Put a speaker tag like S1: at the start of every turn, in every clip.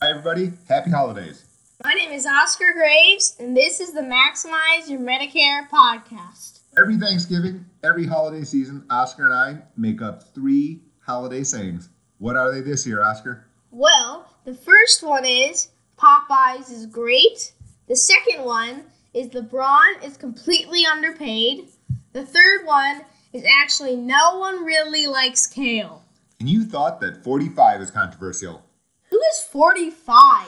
S1: Hi, everybody. Happy holidays.
S2: My name is Oscar Graves, and this is the Maximize Your Medicare podcast.
S1: Every Thanksgiving, every holiday season, Oscar and I make up three holiday sayings. What are they this year, Oscar?
S2: Well, the first one is Popeyes is great. The second one is the LeBron is completely underpaid. The third one is actually no one really likes kale.
S1: And you thought that 45 is controversial.
S2: Who is 45?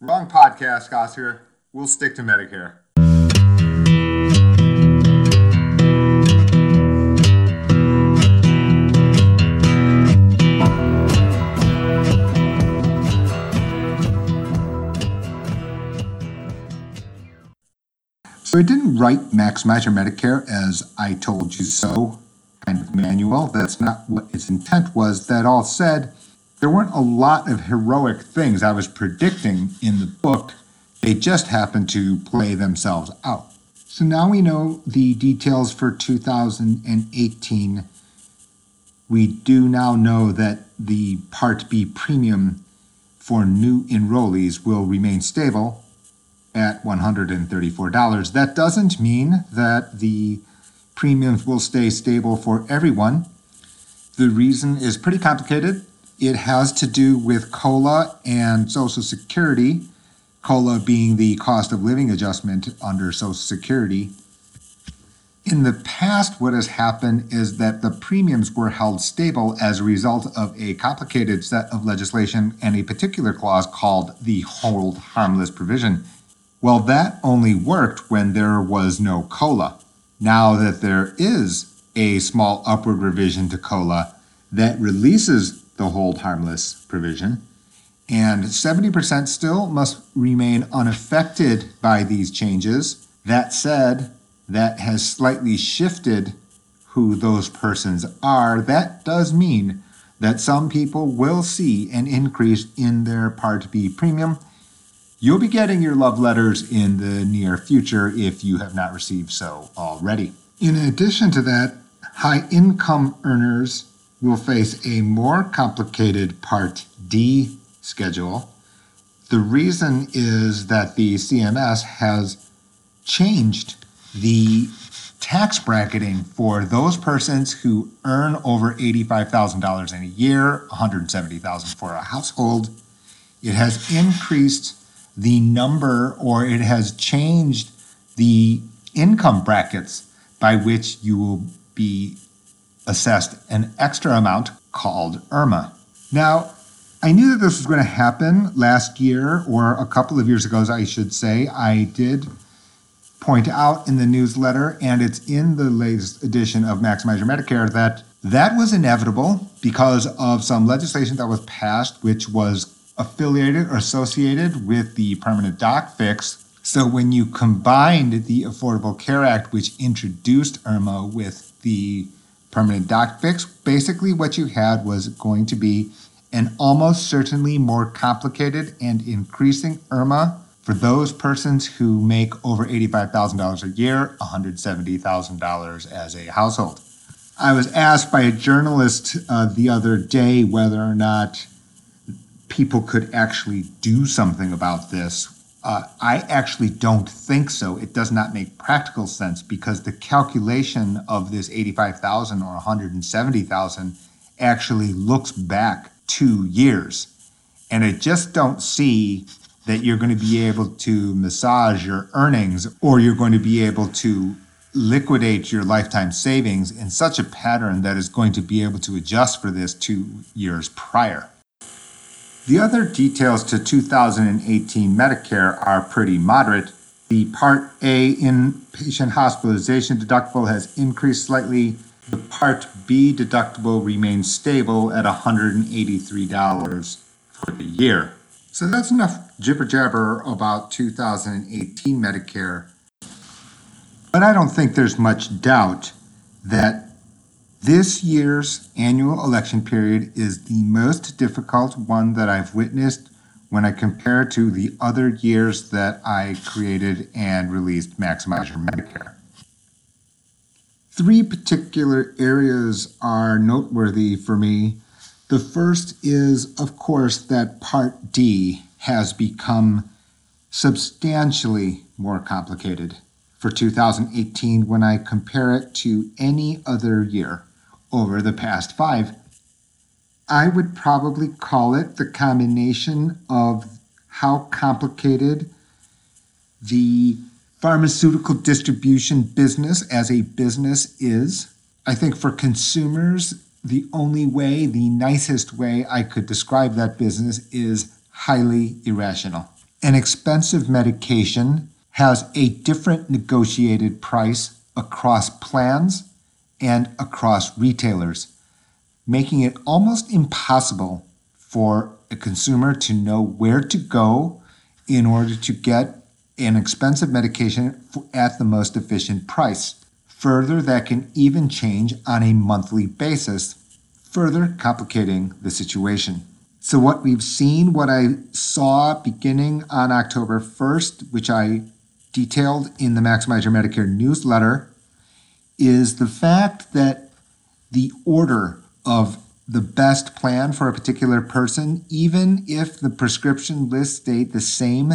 S1: Wrong podcast, Oscar. We'll stick to Medicare. So I didn't write Maximize Your Medicare as I told you so kind of manual. That's not what its intent was. That all said, there weren't a lot of heroic things I was predicting in the book. They just happened to play themselves out. So now we know the details for 2018. We do now know that the Part B premium for new enrollees will remain stable at $134. That doesn't mean that the premiums will stay stable for everyone. The reason is pretty complicated. It has to do with COLA and Social Security, COLA being the cost of living adjustment under Social Security. In the past, what has happened is that the premiums were held stable as a result of a complicated set of legislation and a particular clause called the hold harmless provision. Well, that only worked when there was no COLA. Now that there is a small upward revision to COLA that releases the hold harmless provision, and 70% still must remain unaffected by these changes. That said, that has slightly shifted who those persons are. That does mean that some people will see an increase in their Part B premium You'll be getting your love letters in the near future if you have not received so already. In addition to that, high income earners will face a more complicated Part D schedule. The reason is that the CMS has changed the tax bracketing for those persons who earn over $85,000 in a year, $170,000 for a household. It has increased the number or it has changed the income brackets by which you will be assessed an extra amount called IRMAA. Now, I knew that this was going to happen last year or a couple of years ago, as I should say. I did point out in the newsletter, and it's in the latest edition of Maximize Your Medicare, that that was inevitable because of some legislation that was passed, which was affiliated or associated with the permanent doc fix. So when you combined the Affordable Care Act, which introduced IRMAA, with the permanent doc fix, basically what you had was going to be an almost certainly more complicated and increasing IRMAA for those persons who make over $85,000 a year, $170,000 as a household. I was asked by a journalist uh, the other day whether or not people could actually do something about this. Uh, I actually don't think so. It does not make practical sense because the calculation of this 85,000 or 170,000 actually looks back two years. And I just don't see that you're going to be able to massage your earnings or you're going to be able to liquidate your lifetime savings in such a pattern that is going to be able to adjust for this two years prior. The other details to 2018 Medicare are pretty moderate. The Part A inpatient hospitalization deductible has increased slightly. The Part B deductible remains stable at $183 for the year. So that's enough jibber jabber about 2018 Medicare. But I don't think there's much doubt that this year's annual election period is the most difficult one that I've witnessed when I compare it to the other years that I created and released Maximize Your Medicare. Three particular areas are noteworthy for me. The first is, of course, that Part D has become substantially more complicated for 2018 when I compare it to any other year over the past five. I would probably call it the combination of how complicated the pharmaceutical distribution business as a business is. I think for consumers, the only way, the nicest way I could describe that business is highly irrational. An expensive medication has a different negotiated price across plans and across retailers, making it almost impossible for a consumer to know where to go in order to get an expensive medication at the most efficient price. Further, that can even change on a monthly basis, further complicating the situation. So, what we've seen, what I saw beginning on October 1st, which I detailed in the Maximize Your Medicare newsletter, is the fact that the order of the best plan for a particular person, even if the prescription list stayed the same,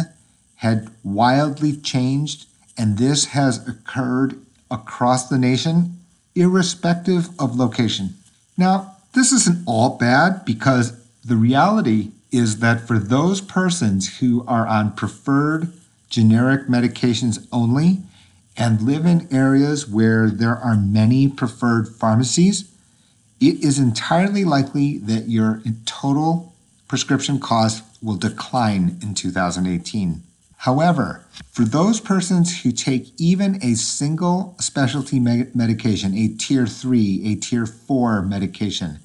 S1: had wildly changed, and this has occurred across the nation, irrespective of location. Now, this isn't all bad because the reality is that for those persons who are on preferred generic medications only and live in areas where there are many preferred pharmacies, it is entirely likely that your total prescription cost will decline in 2018. However, for those persons who take even a single specialty me- medication, a tier 3, a tier 4 medication,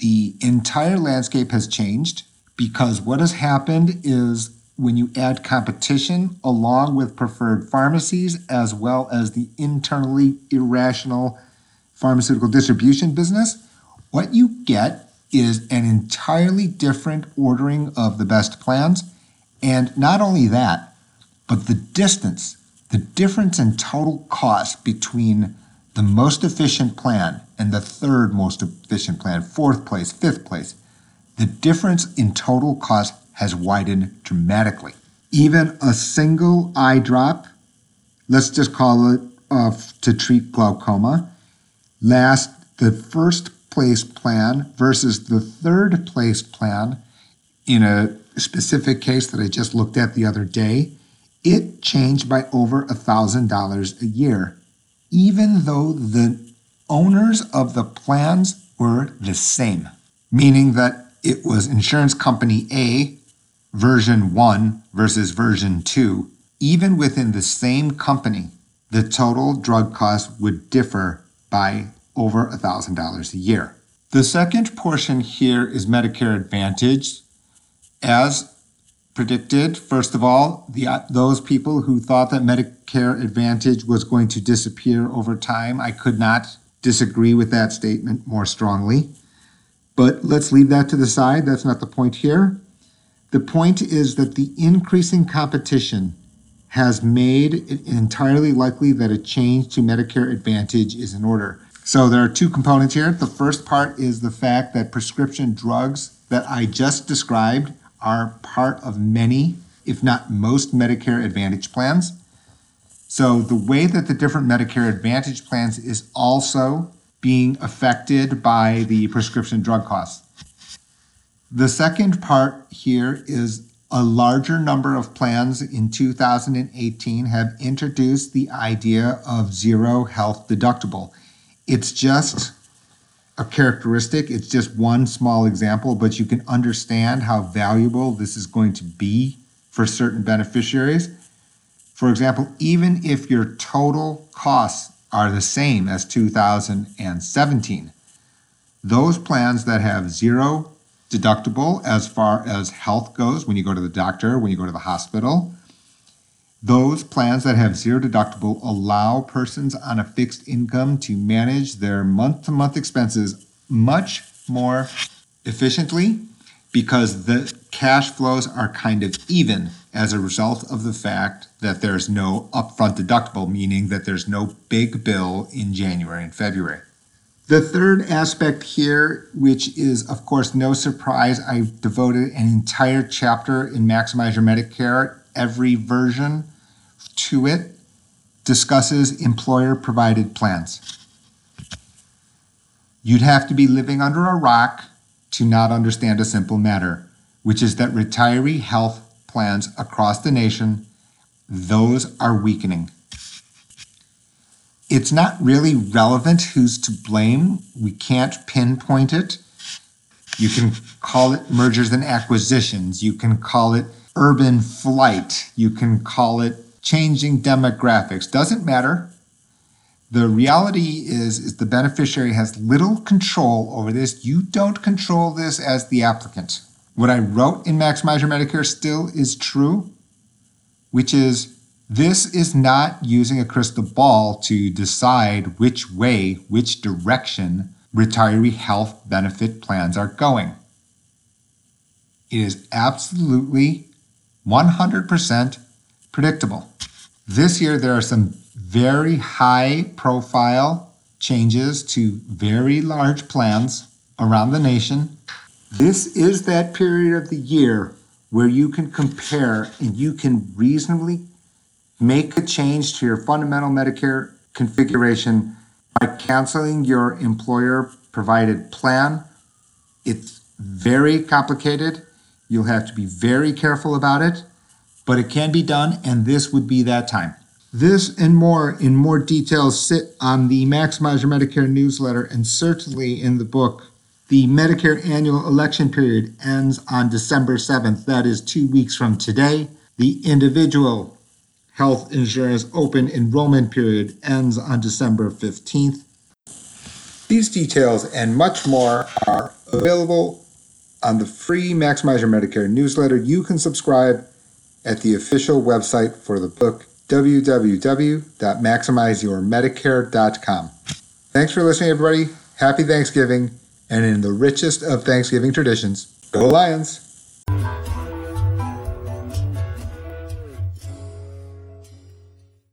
S1: the entire landscape has changed because what has happened is when you add competition along with preferred pharmacies as well as the internally irrational pharmaceutical distribution business, what you get is an entirely different ordering of the best plans. And not only that, but the distance, the difference in total cost between the most efficient plan and the third most efficient plan, fourth place, fifth place, the difference in total cost has widened dramatically. Even a single eye drop, let's just call it uh, to treat glaucoma, last the first place plan versus the third place plan in a specific case that I just looked at the other day, it changed by over a $1,000 a year, even though the owners of the plans were the same, meaning that it was insurance company A, version 1 versus version 2. Even within the same company, the total drug cost would differ by over a $1,000 a year. The second portion here is Medicare Advantage as predicted, first of all, the, those people who thought that Medicare Advantage was going to disappear over time, I could not disagree with that statement more strongly. But let's leave that to the side. That's not the point here. The point is that the increasing competition has made it entirely likely that a change to Medicare Advantage is in order. So there are two components here. The first part is the fact that prescription drugs that I just described are part of many, if not most, Medicare Advantage plans. So the way that the different Medicare Advantage plans is also being affected by the prescription drug costs. The second part here is a larger number of plans in 2018 have introduced the idea of zero health deductible. It's just a characteristic. It's just one small example, but you can understand how valuable this is going to be for certain beneficiaries. For example, even if your total costs are the same as 2017, those plans that have zero deductible as far as health goes, when you go to the doctor, when you go to the hospital, those plans that have zero deductible allow persons on a fixed income to manage their month to month expenses much more efficiently because the cash flows are kind of even as a result of the fact that there's no upfront deductible, meaning that there's no big bill in January and February. The third aspect here, which is, of course, no surprise, I've devoted an entire chapter in Maximize Your Medicare, every version to it, discusses employer provided plans. You'd have to be living under a rock to not understand a simple matter, which is that retiree health plans across the nation, those are weakening. It's not really relevant who's to blame. We can't pinpoint it. You can call it mergers and acquisitions. You can call it urban flight. You can call it changing demographics. Doesn't matter. The reality is, is the beneficiary has little control over this. You don't control this as the applicant. What I wrote in Maximize Your Medicare still is true, which is this is not using a crystal ball to decide which way, which direction retiree health benefit plans are going. It is absolutely 100% predictable. This year, there are some very high profile changes to very large plans around the nation. This is that period of the year where you can compare and you can reasonably make a change to your fundamental Medicare configuration by canceling your employer provided plan. It's very complicated. You'll have to be very careful about it, but it can be done, and this would be that time. This and more in more detail sit on the Maximize Your Medicare newsletter and certainly in the book. The Medicare annual election period ends on December 7th. That is two weeks from today. The individual health insurance open enrollment period ends on December 15th. These details and much more are available on the free Maximize Your Medicare newsletter. You can subscribe at the official website for the book, www.maximizeyourmedicare.com. Thanks for listening, everybody. Happy Thanksgiving, and in the richest of Thanksgiving traditions, go Lions!